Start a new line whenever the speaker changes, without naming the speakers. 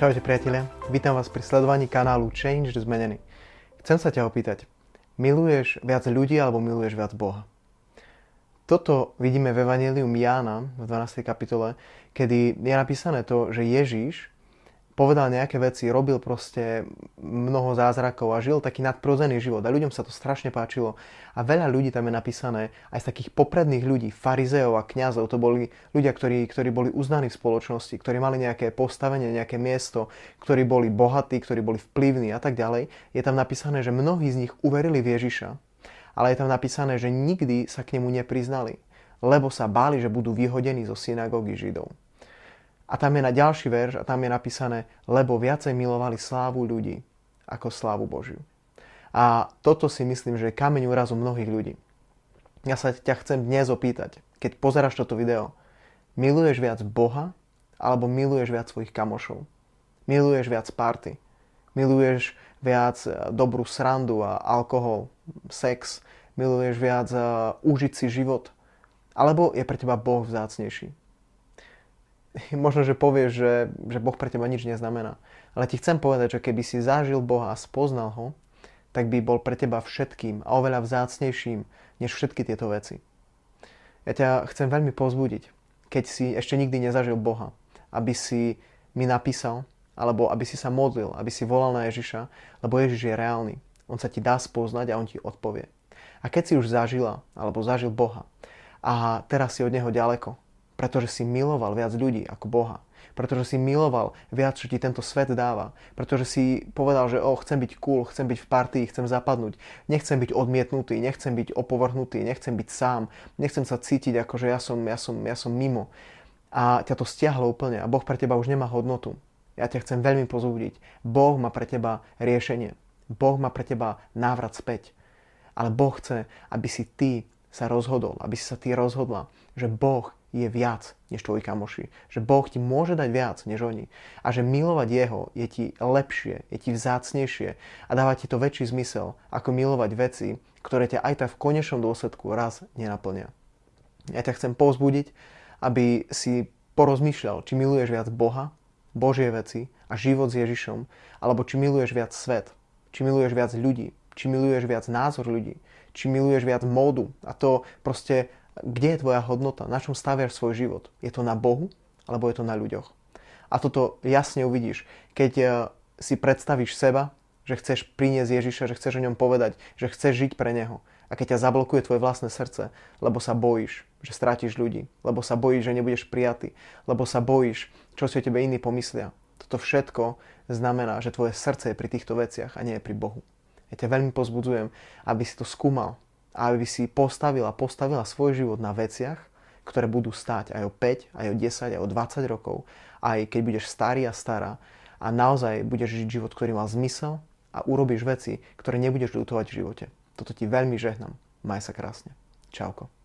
Čaute priatelia, vítam vás pri sledovaní kanálu Change Zmenený. Chcem sa ťa opýtať, miluješ viac ľudí alebo miluješ viac Boha? Toto vidíme v Evangelium Jána v 12. kapitole, kedy je napísané to, že Ježíš povedal nejaké veci, robil proste mnoho zázrakov a žil taký nadprozený život. A ľuďom sa to strašne páčilo. A veľa ľudí tam je napísané, aj z takých popredných ľudí, farizeov a kňazov, to boli ľudia, ktorí, ktorí boli uznaní v spoločnosti, ktorí mali nejaké postavenie, nejaké miesto, ktorí boli bohatí, ktorí boli vplyvní a tak ďalej. Je tam napísané, že mnohí z nich uverili v Ježiša, ale je tam napísané, že nikdy sa k nemu nepriznali, lebo sa báli, že budú vyhodení zo synagógy Židov. A tam je na ďalší verš a tam je napísané, lebo viacej milovali slávu ľudí ako slávu Božiu. A toto si myslím, že je kameň úrazu mnohých ľudí. Ja sa ťa chcem dnes opýtať, keď pozeráš toto video, miluješ viac Boha alebo miluješ viac svojich kamošov? Miluješ viac party? Miluješ viac e, dobrú srandu a alkohol, sex? Miluješ viac uh, užiť si život? Alebo je pre teba Boh vzácnejší? možno, že povieš, že, že Boh pre teba nič neznamená. Ale ti chcem povedať, že keby si zažil Boha a spoznal ho, tak by bol pre teba všetkým a oveľa vzácnejším než všetky tieto veci. Ja ťa chcem veľmi pozbudiť, keď si ešte nikdy nezažil Boha, aby si mi napísal, alebo aby si sa modlil, aby si volal na Ježiša, lebo Ježiš je reálny. On sa ti dá spoznať a on ti odpovie. A keď si už zažila, alebo zažil Boha, a teraz si od Neho ďaleko, pretože si miloval viac ľudí ako Boha. Pretože si miloval viac, čo ti tento svet dáva. Pretože si povedal, že oh, chcem byť cool, chcem byť v partii, chcem zapadnúť. Nechcem byť odmietnutý, nechcem byť opovrhnutý, nechcem byť sám. Nechcem sa cítiť ako, že ja som, ja som, ja som mimo. A ťa to stiahlo úplne a Boh pre teba už nemá hodnotu. Ja ťa chcem veľmi pozúdiť. Boh má pre teba riešenie. Boh má pre teba návrat späť. Ale Boh chce, aby si ty sa rozhodol, aby si sa ty rozhodla, že Boh je viac než tvoji kamoši. Že Boh ti môže dať viac než oni. A že milovať Jeho je ti lepšie, je ti vzácnejšie a dáva ti to väčší zmysel, ako milovať veci, ktoré ťa aj tak v konečnom dôsledku raz nenaplnia. Ja ťa chcem povzbudiť, aby si porozmýšľal, či miluješ viac Boha, Božie veci a život s Ježišom, alebo či miluješ viac svet, či miluješ viac ľudí, či miluješ viac názor ľudí, či miluješ viac módu. A to proste kde je tvoja hodnota, na čom staviaš svoj život. Je to na Bohu, alebo je to na ľuďoch. A toto jasne uvidíš, keď eh, si predstavíš seba, že chceš priniesť Ježiša, že chceš o ňom povedať, že chceš žiť pre Neho. A keď ťa zablokuje tvoje vlastné srdce, lebo sa bojíš, že strátiš ľudí, lebo sa bojíš, že nebudeš prijatý, lebo sa bojíš, čo si o tebe iní pomyslia. Toto všetko znamená, že tvoje srdce je pri týchto veciach a nie je pri Bohu. Ja ťa veľmi pozbudzujem, aby si to skúmal, a aby si postavila, postavila svoj život na veciach, ktoré budú stáť aj o 5, aj o 10, aj o 20 rokov, aj keď budeš starý a stará a naozaj budeš žiť život, ktorý má zmysel a urobíš veci, ktoré nebudeš ľutovať v živote. Toto ti veľmi žehnám. Maj sa krásne. Čauko.